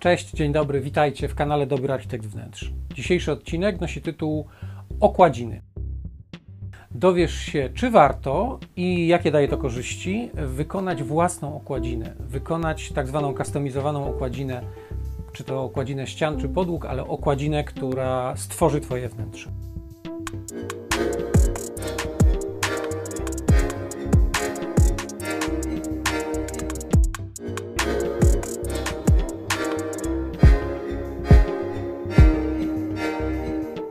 Cześć, dzień dobry, witajcie w kanale Dobry Architekt Wnętrz. Dzisiejszy odcinek nosi tytuł Okładziny. Dowiesz się, czy warto i jakie daje to korzyści wykonać własną okładzinę, wykonać tak zwaną kustomizowaną okładzinę, czy to okładzinę ścian, czy podłóg, ale okładzinę, która stworzy Twoje wnętrze.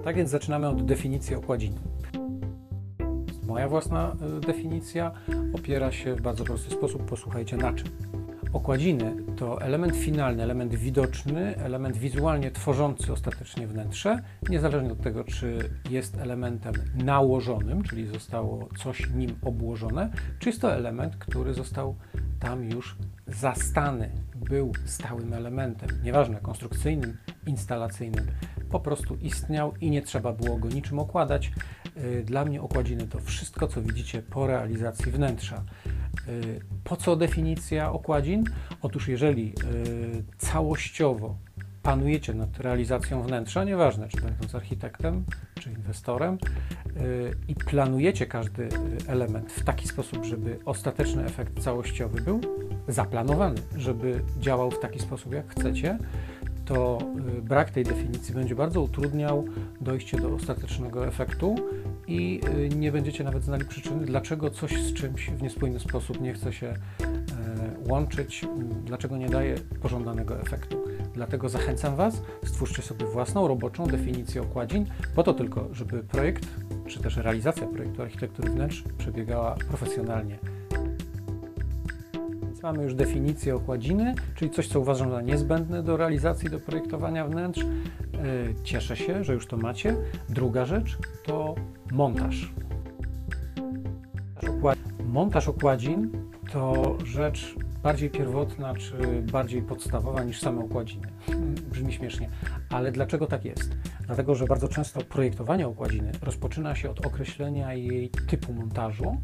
Tak więc zaczynamy od definicji okładziny. Moja własna y, definicja opiera się w bardzo prosty sposób. Posłuchajcie na czym. Okładziny to element finalny, element widoczny, element wizualnie tworzący ostatecznie wnętrze, niezależnie od tego, czy jest elementem nałożonym, czyli zostało coś nim obłożone, czy jest to element, który został tam już zastany, był stałym elementem, nieważne konstrukcyjnym, instalacyjnym, po prostu istniał i nie trzeba było go niczym okładać. Y, dla mnie okładziny to wszystko, co widzicie po realizacji wnętrza. Y, po co definicja okładzin? Otóż jeżeli y, całościowo panujecie nad realizacją wnętrza, nieważne czy będąc architektem, czy inwestorem, i planujecie każdy element w taki sposób, żeby ostateczny efekt całościowy był zaplanowany, żeby działał w taki sposób, jak chcecie, to y, brak tej definicji będzie bardzo utrudniał dojście do ostatecznego efektu i y, nie będziecie nawet znali przyczyny, dlaczego coś z czymś w niespójny sposób nie chce się e, łączyć, dlaczego nie daje pożądanego efektu. Dlatego zachęcam Was, stwórzcie sobie własną roboczą definicję okładzin, po to tylko, żeby projekt, czy też realizacja projektu architektury wnętrz przebiegała profesjonalnie Mamy już definicję okładziny, czyli coś, co uważam za niezbędne do realizacji, do projektowania wnętrz. E, cieszę się, że już to macie. Druga rzecz to montaż. Montaż okładzin to rzecz bardziej pierwotna czy bardziej podstawowa niż same okładziny. Brzmi śmiesznie, ale dlaczego tak jest? Dlatego, że bardzo często projektowanie okładziny rozpoczyna się od określenia jej typu montażu,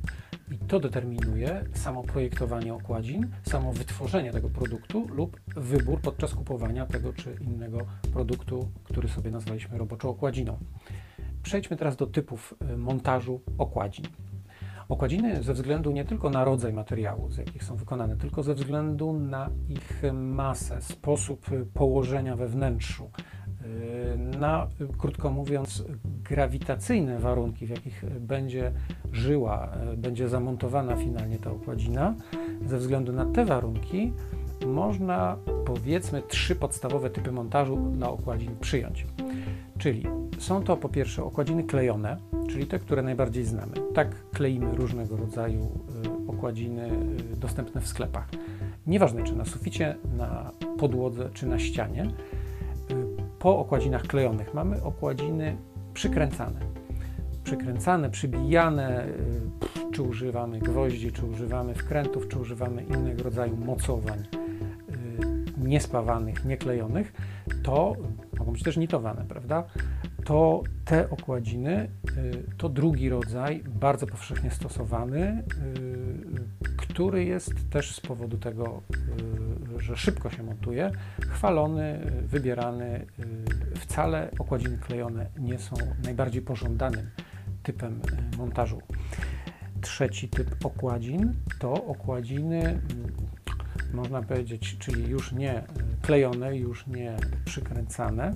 i to determinuje samo projektowanie okładzin, samo wytworzenie tego produktu lub wybór podczas kupowania tego czy innego produktu, który sobie nazwaliśmy roboczą okładziną. Przejdźmy teraz do typów y, montażu okładzin. Okładziny ze względu nie tylko na rodzaj materiału, z jakich są wykonane, tylko ze względu na ich masę, sposób położenia we wnętrzu, Y, na, krótko mówiąc, grawitacyjne warunki, w jakich będzie żyła, y, będzie zamontowana finalnie ta okładzina, ze względu na te warunki można powiedzmy trzy podstawowe typy montażu na okładzin przyjąć. Czyli są to po pierwsze okładziny klejone, czyli te, które najbardziej znamy. Tak kleimy różnego rodzaju okładziny dostępne w sklepach. Nieważne czy na suficie, na podłodze czy na ścianie po okładzinach klejonych mamy okładziny przykręcane. Przykręcane, przybijane, y, czy używamy gwoździ, czy używamy wkrętów, czy używamy innego rodzaju mocowań y, niespawanych, nieklejonych, to mogą być też nitowane, prawda? To te okładziny y, to drugi rodzaj, bardzo powszechnie stosowany, który jest też z powodu tego, że szybko się montuje, chwalony, y, wybierany. Y, wcale okładziny klejone nie są najbardziej pożądanym typem montażu. Trzeci typ okładzin to okładziny, mm, można powiedzieć, czyli już nie klejone, już nie przykręcane,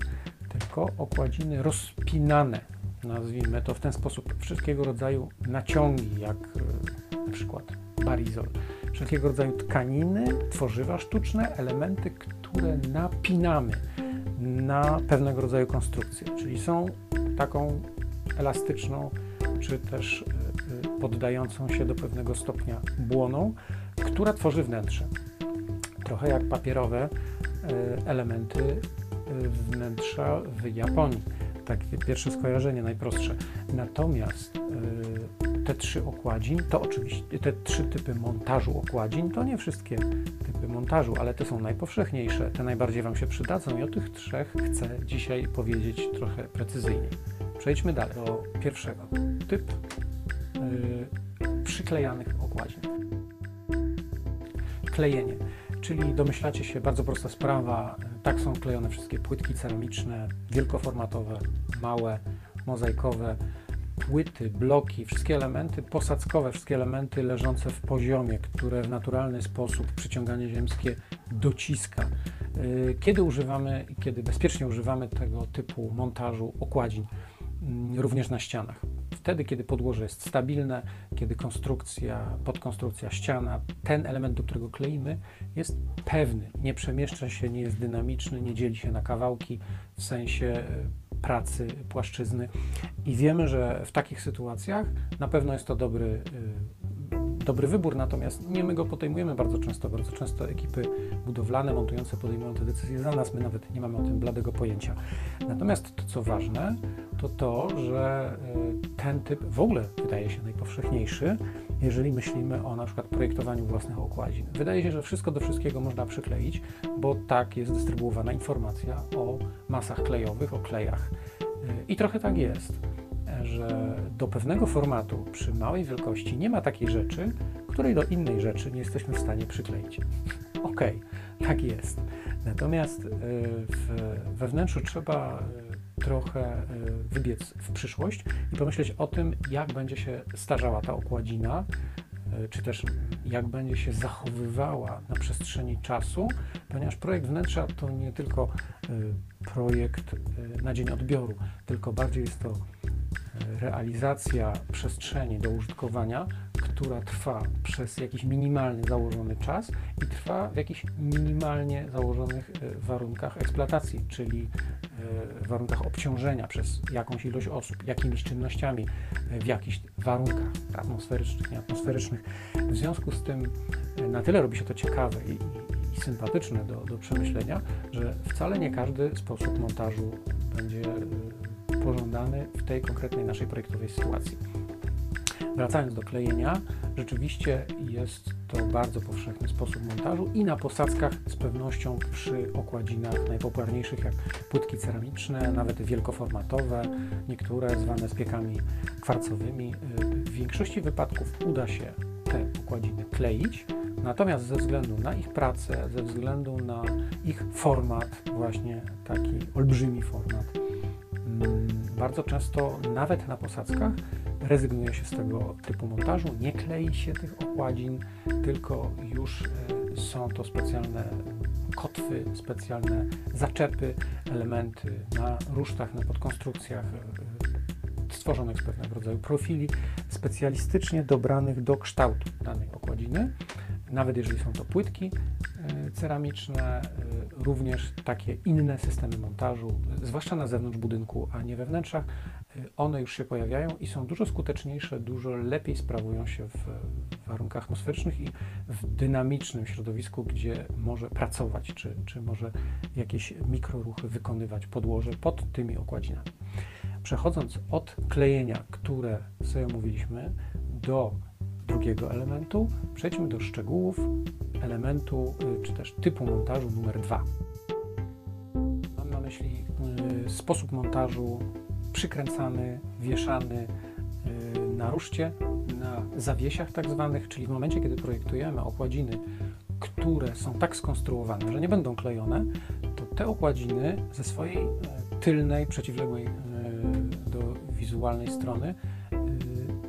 tylko okładziny rozpinane. Nazwijmy to w ten sposób wszystkiego rodzaju naciągi, jak na przykład barizol. Wszelkiego rodzaju tkaniny, tworzywa sztuczne, elementy, które napinamy na pewnego rodzaju konstrukcję, czyli są taką elastyczną, czy też e, e, poddającą się do pewnego stopnia błoną, która tworzy wnętrze. Trochę jak papierowe e, elementy wnętrza w Japonii. Takie pierwsze skojarzenie, najprostsze. Natomiast te trzy okładzin, to oczywiście te trzy typy montażu okładzin, to nie wszystkie typy montażu, ale te są najpowszechniejsze, te najbardziej Wam się przydadzą i o tych trzech chcę dzisiaj powiedzieć trochę precyzyjniej. Przejdźmy dalej do pierwszego. Typ yy, przyklejanych okładzin. Klejenie, czyli domyślacie się, bardzo prosta sprawa, Tak są klejone wszystkie płytki ceramiczne, wielkoformatowe, małe, mozaikowe, płyty, bloki, wszystkie elementy posadzkowe, wszystkie elementy leżące w poziomie, które w naturalny sposób przyciąganie ziemskie dociska. Y, kiedy używamy i kiedy bezpiecznie używamy tego typu montażu okładzin, mm, również na ścianach? Wtedy, kiedy podłoże jest stabilne, kiedy konstrukcja, podkonstrukcja ściana, ten element, do którego kleimy, jest pewny, nie przemieszcza się, nie jest dynamiczny, nie dzieli się na kawałki w sensie y, pracy płaszczyzny i wiemy, że w takich sytuacjach na pewno jest to dobry, y, dobry wybór, natomiast nie my go podejmujemy bardzo często. Bardzo często ekipy budowlane, montujące podejmują te decyzje za nas, my nawet nie mamy o tym bladego pojęcia. Natomiast to, co ważne, to to, że y, ten typ w ogóle wydaje się najpowszechniejszy, jeżeli myślimy o na przykład projektowaniu własnych okładzin. Wydaje się, że wszystko do wszystkiego można przykleić, bo tak jest dystrybuowana informacja o masach klejowych, o klejach. I trochę tak jest, że do pewnego formatu przy małej wielkości nie ma takiej rzeczy, której do innej rzeczy nie jesteśmy w stanie przykleić. Ok, tak jest. Natomiast w, we wnętrzu trzeba trochę e, wybiec w przyszłość i pomyśleć o tym, jak będzie się starzała ta okładzina, czy też jak będzie się zachowywała na przestrzeni czasu, ponieważ projekt wnętrza to nie tylko projekt na dzień odbioru, tylko bardziej jest to realizacja przestrzeni do użytkowania, która trwa przez jakiś minimalny założony czas i trwa w jakichś minimalnie założonych warunkach eksploatacji, czyli warunkach obciążenia przez jakąś ilość osób, jakimiś czynnościami, e, w jakichś warunkach atmosferycznych, nieatmosferycznych. W związku z tym na tyle robi się to ciekawe i, i, sympatyczne do, do przemyślenia, że wcale nie każdy sposób montażu będzie pożądany w tej konkretnej naszej projektowej sytuacji. Wracając do klejenia, rzeczywiście jest to bardzo powszechny sposób montażu i na posadzkach z pewnością przy okładzinach najpopularniejszych jak płytki ceramiczne, nawet wielkoformatowe, niektóre zwane spiekami kwarcowymi. W większości wypadków uda się te okładziny kleić, natomiast ze względu na ich pracę, ze względu na ich format, właśnie taki olbrzymi format, mm, bardzo często nawet na posadzkach rezygnuje się z tego typu montażu, nie klei się tych okładzin, tylko już e, są to specjalne kotwy, specjalne zaczepy, elementy na rusztach, na podkonstrukcjach e, stworzonych z pewnego rodzaju profili, specjalistycznie dobranych do kształtu danej okładziny. Nawet jeżeli są to płytki e, ceramiczne, również takie inne systemy montażu, zwłaszcza na zewnątrz budynku, a nie we wnętrzach, one już się pojawiają i są dużo skuteczniejsze, dużo lepiej sprawują się w warunkach atmosferycznych i w dynamicznym środowisku, gdzie może pracować, czy, czy może jakieś mikroruchy wykonywać podłoże pod tymi okładzinami. Przechodząc od klejenia, które sobie omówiliśmy, do drugiego elementu, przejdźmy do szczegółów elementu, y, czy też typu montażu numer dwa. Mam na myśli y, sposób montażu przykręcany, wieszany y, na ruszcie, na zawiesiach tak zwanych, czyli w momencie, kiedy projektujemy okładziny, które są tak skonstruowane, że nie będą klejone, to te okładziny ze swojej e, tylnej, przeciwległej e, do wizualnej strony, e,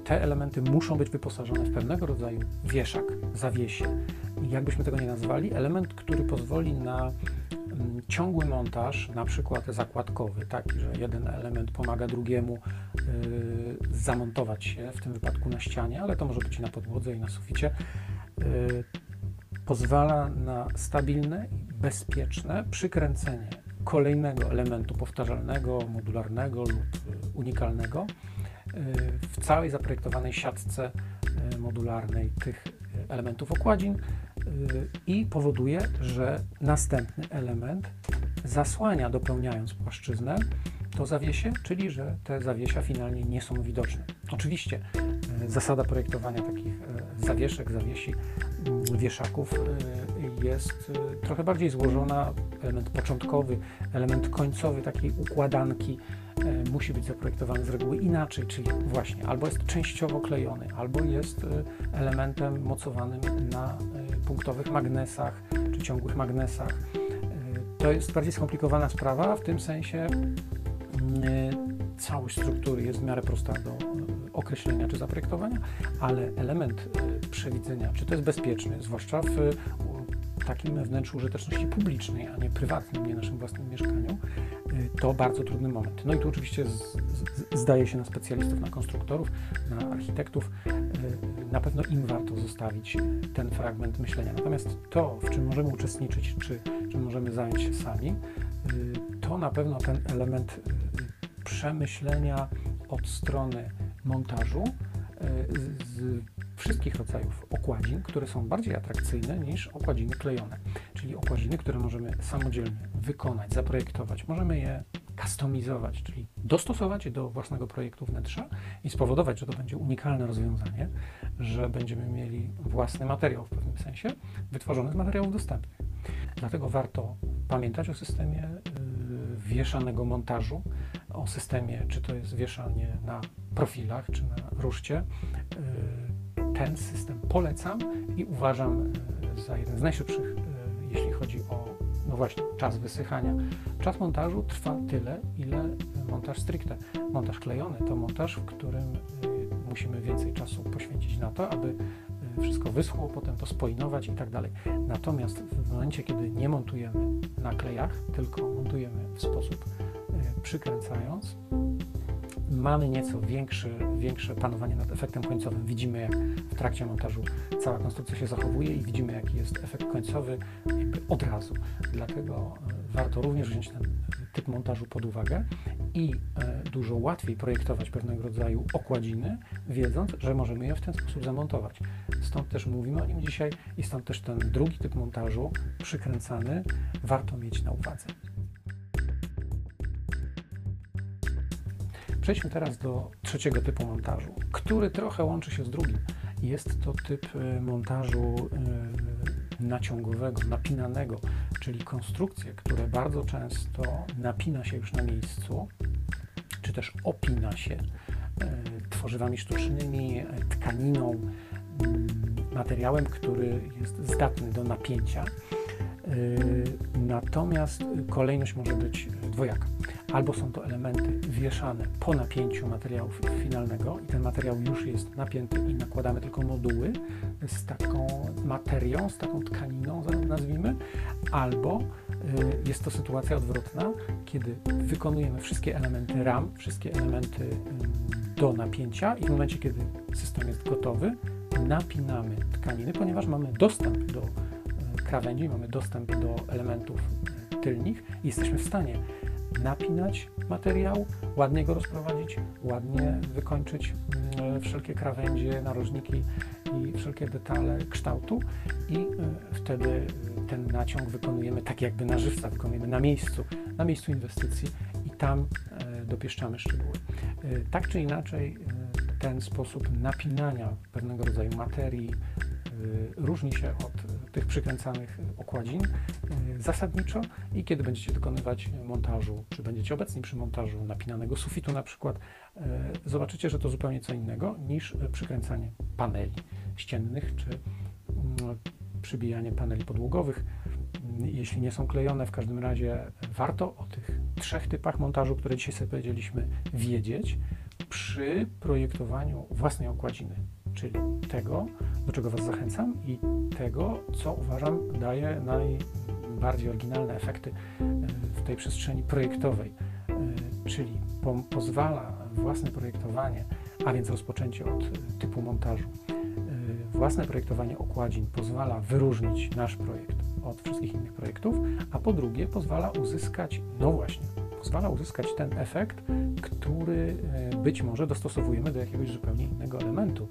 te elementy muszą być wyposażone w pewnego rodzaju wieszak, zawiesie. Jakbyśmy tego nie nazwali, element, który pozwoli na ciągły montaż, na przykład zakładkowy, taki, że jeden element pomaga drugiemu yy, zamontować się, w tym wypadku na ścianie, ale to może być i na podłodze, i na suficie, yy, pozwala na stabilne i bezpieczne przykręcenie kolejnego elementu powtarzalnego, modularnego lub y, unikalnego yy, w całej zaprojektowanej siatce y, modularnej tych y, elementów okładzin i powoduje, że następny element zasłania, dopełniając płaszczyznę, to zawiesie, czyli że te zawiesia finalnie nie są widoczne. Oczywiście e, zasada projektowania takich e, zawieszek, zawiesi, mm, wieszaków e, jest trochę bardziej złożona. Element początkowy, element końcowy takiej układanki musi być zaprojektowany z reguły inaczej, czyli właśnie albo jest częściowo klejony, albo jest elementem mocowanym na punktowych magnesach czy ciągłych magnesach. To jest bardziej skomplikowana sprawa, w tym sensie y, całość struktury jest w miarę prosta do określenia czy zaprojektowania, ale element y, przewidzenia, czy to jest bezpieczny, zwłaszcza w takim wnętrzu użyteczności publicznej, a nie prywatnym, nie naszym własnym mieszkaniu, to bardzo trudny moment. No i tu oczywiście z, z, zdaje się na specjalistów, na konstruktorów, na architektów, na pewno im warto zostawić ten fragment myślenia. Natomiast to, w czym możemy uczestniczyć, czy czym możemy zająć się sami, y, to na pewno ten element y, przemyślenia od strony montażu y, z wszystkich rodzajów okładzin, które są bardziej atrakcyjne niż okładziny klejone, czyli okładziny, które możemy samodzielnie wykonać, zaprojektować. Możemy je kustomizować, czyli dostosować do własnego projektu wnętrza i spowodować, że to będzie unikalne rozwiązanie, że będziemy mieli własny materiał w pewnym sensie, wytworzony z materiałów dostępnych. Dlatego warto pamiętać o systemie y, wieszanego montażu, o systemie, czy to jest wieszanie na profilach, czy na ruszcie. Ten system polecam i uważam y, za jeden z najszybszych, jeśli chodzi o no właśnie, czas wysychania. Czas montażu trwa tyle, ile montaż stricte. Montaż klejony to montaż, w którym musimy więcej czasu poświęcić na to, aby wszystko wyschło, potem to spoinować i tak dalej. Natomiast w momencie, kiedy nie montujemy na klejach, tylko montujemy w sposób przykręcając, mamy nieco większy, większe panowanie nad efektem końcowym. Widzimy, jak w trakcie montażu cała konstrukcja się zachowuje i widzimy, jaki jest efekt końcowy jakby od razu. Dlatego y, warto również wziąć ten typ montażu pod uwagę i e, dużo łatwiej projektować pewnego rodzaju okładziny, wiedząc, że możemy je w ten sposób zamontować. Stąd też mówimy o nim dzisiaj i stąd też ten drugi typ montażu, przykręcany, warto mieć na uwadze. Przejdźmy teraz do trzeciego typu montażu, który trochę łączy się z drugim. Jest to typ e, montażu e, naciągowego, napinanego, czyli konstrukcje, które bardzo często napina się już na miejscu, czy też opina się e, tworzywami sztucznymi, tkaniną, mm, materiałem, który jest zdatny do napięcia. Natomiast kolejność może być dwojaka. Albo są to elementy wieszane po napięciu materiału finalnego i ten materiał już jest napięty i nakładamy tylko moduły z taką materią, z taką tkaniną, nazwijmy, albo y, jest to sytuacja odwrotna, kiedy wykonujemy wszystkie elementy RAM, wszystkie elementy do napięcia i w momencie, kiedy system jest gotowy, napinamy tkaniny, ponieważ mamy dostęp do y, krawędzi, mamy dostęp do elementów tylnych i jesteśmy w stanie napinać materiał, ładnie go rozprowadzić, ładnie wykończyć mm, wszelkie krawędzie, narożniki i wszelkie detale kształtu i e, wtedy ten naciąg wykonujemy tak jakby na żywca, wykonujemy na miejscu, na miejscu inwestycji i tam e, dopieszczamy szczegóły. E, tak czy inaczej ten sposób napinania pewnego rodzaju materii różni się od tych przykręcanych okładzin y, zasadniczo i kiedy będziecie dokonywać montażu, czy będziecie obecni przy montażu napinanego sufitu na przykład, y, zobaczycie, że to zupełnie co innego niż przykręcanie paneli ściennych, czy mm, przybijanie paneli podłogowych. Jeśli nie są klejone, w każdym razie warto o tych trzech typach montażu, które dzisiaj sobie powiedzieliśmy, wiedzieć przy projektowaniu własnej okładziny czyli tego, do czego Was zachęcam i tego, co uważam daje najbardziej oryginalne efekty e, w tej przestrzeni projektowej, e, czyli po, pozwala własne projektowanie, a więc rozpoczęcie od typu montażu, e, własne projektowanie okładzin pozwala wyróżnić nasz projekt od wszystkich innych projektów, a po drugie pozwala uzyskać, no właśnie, pozwala uzyskać ten efekt, który być może dostosowujemy do jakiegoś zupełnie innego elementu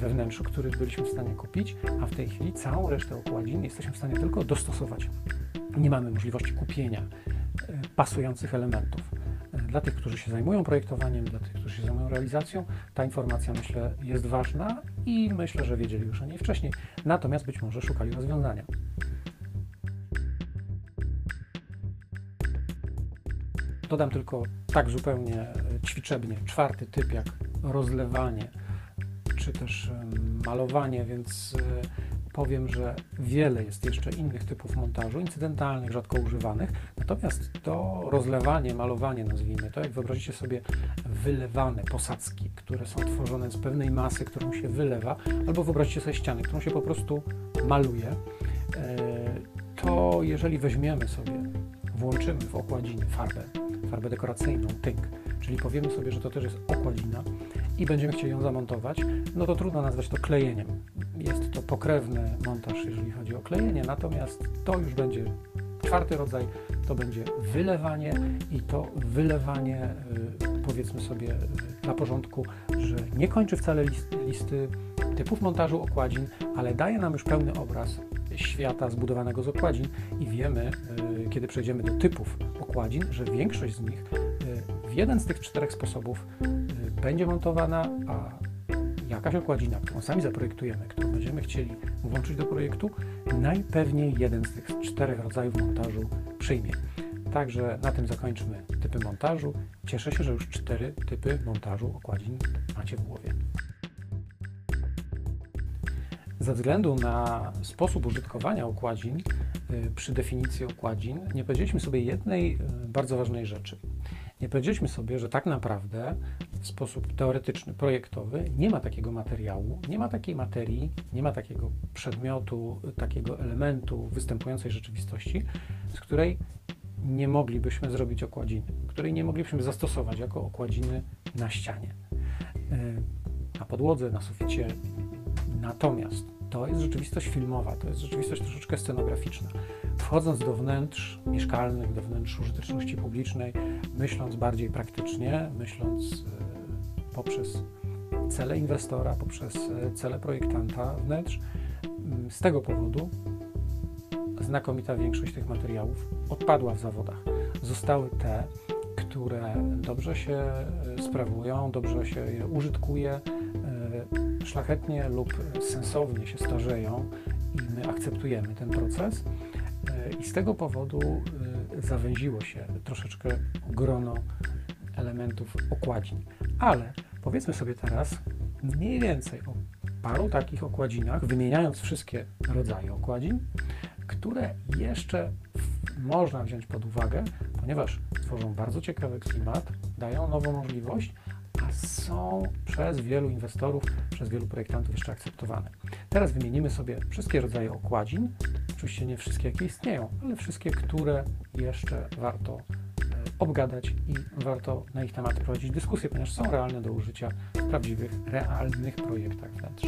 we wnętrzu, który byliśmy w stanie kupić, a w tej chwili całą resztę okładzin jesteśmy w stanie tylko dostosować. Nie mamy możliwości kupienia e, pasujących elementów. E, dla tych, którzy się zajmują projektowaniem, dla tych, którzy się zajmują realizacją, ta informacja myślę jest ważna i myślę, że wiedzieli już o niej wcześniej, natomiast być może szukali rozwiązania. Dodam tylko tak zupełnie e, ćwiczebnie czwarty typ jak rozlewanie czy też malowanie, więc powiem, że wiele jest jeszcze innych typów montażu, incydentalnych, rzadko używanych, natomiast to rozlewanie, malowanie, nazwijmy to, jak wyobrazicie sobie wylewane posadzki, które są tworzone z pewnej masy, którą się wylewa, albo wyobraźcie sobie ściany, którą się po prostu maluje, e, to jeżeli weźmiemy sobie, włączymy w okładzinie farbę, farbę dekoracyjną, tynk, czyli powiemy sobie, że to też jest okładzina i będziemy chcieli ją zamontować, no to trudno nazwać to klejeniem. Jest to pokrewny montaż, jeżeli chodzi o klejenie, natomiast to już będzie czwarty rodzaj, to będzie wylewanie i to wylewanie, y, powiedzmy sobie y, dla porządku, że nie kończy wcale listy, listy typów montażu okładzin, ale daje nam już pełny obraz świata zbudowanego z okładzin i wiemy, y, kiedy przejdziemy do typów okładzin, że większość z nich w jeden z tych czterech sposobów będzie montowana, a jakaś okładzina, którą sami zaprojektujemy, którą będziemy chcieli włączyć do projektu, najpewniej jeden z tych czterech rodzajów montażu przyjmie. Także na tym zakończmy typy montażu. Cieszę się, że już cztery typy montażu okładzin macie w głowie. Ze względu na sposób użytkowania okładzin, y, przy definicji okładzin, nie powiedzieliśmy sobie jednej y, bardzo ważnej rzeczy. Nie powiedzieliśmy sobie, że tak naprawdę w sposób teoretyczny, projektowy nie ma takiego materiału, nie ma takiej materii, nie ma takiego przedmiotu, takiego elementu występującej rzeczywistości, z której nie moglibyśmy zrobić okładziny, której nie moglibyśmy zastosować jako okładziny na ścianie, e, na podłodze, na suficie. Natomiast to jest rzeczywistość filmowa, to jest rzeczywistość troszeczkę scenograficzna. Wchodząc do wnętrz mieszkalnych, do wnętrz użyteczności publicznej, myśląc bardziej praktycznie, myśląc e, poprzez cele inwestora, poprzez e, cele projektanta wnętrz, z tego powodu znakomita większość tych materiałów odpadła w zawodach. Zostały te, które dobrze się e, sprawują, dobrze się je użytkuje, szlachetnie lub sensownie się starzeją i my akceptujemy ten proces. I z tego powodu zawęziło się troszeczkę grono elementów okładzin. Ale powiedzmy sobie teraz mniej więcej o paru takich okładzinach, wymieniając wszystkie rodzaje okładzin, które jeszcze można wziąć pod uwagę, ponieważ tworzą bardzo ciekawy klimat, dają nową możliwość, a są przez wielu inwestorów, przez wielu projektantów jeszcze akceptowane. Teraz wymienimy sobie wszystkie rodzaje okładzin, oczywiście nie wszystkie, jakie istnieją, ale wszystkie, które jeszcze warto e, obgadać i warto na ich temat prowadzić dyskusję, ponieważ są realne do użycia w prawdziwych, realnych projektach wnętrz.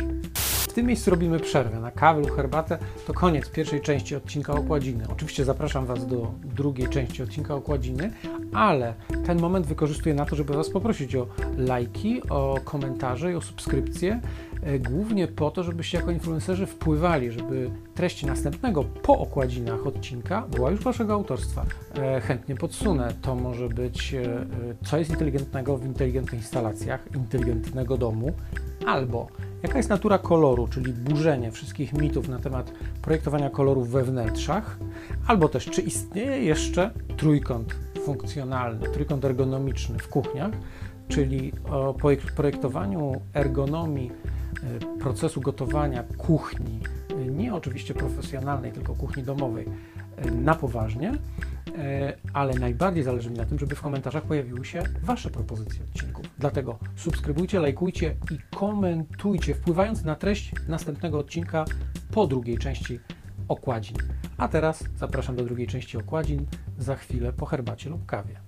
W tym miejscu robimy przerwę na kawę lub herbatę. To koniec pierwszej części odcinka Okładziny. Oczywiście zapraszam Was do drugiej części odcinka Okładziny, ale ten moment wykorzystuję na to, żeby Was poprosić o lajki, o komentarze i o subskrypcje. E, głównie po to, żebyście jako influencerzy wpływali, żeby treść następnego po okładzinach odcinka była już Waszego autorstwa. E, chętnie podsunę. To może być e, co jest inteligentnego w inteligentnych instalacjach, inteligentnego domu, albo jaka jest natura koloru, czyli burzenie wszystkich mitów na temat projektowania kolorów we wnętrzach, albo też czy istnieje jeszcze trójkąt funkcjonalny, trójkąt ergonomiczny w kuchniach, czyli o projektowaniu ergonomii procesu gotowania kuchni, e, nie oczywiście profesjonalnej, tylko kuchni domowej, e, na poważnie, ale najbardziej zależy mi na tym, żeby w komentarzach pojawiły się Wasze propozycje odcinków. Dlatego subskrybujcie, lajkujcie i komentujcie, wpływając na treść następnego odcinka po drugiej części okładzin. A teraz zapraszam do drugiej części okładzin za chwilę po herbacie lub kawie.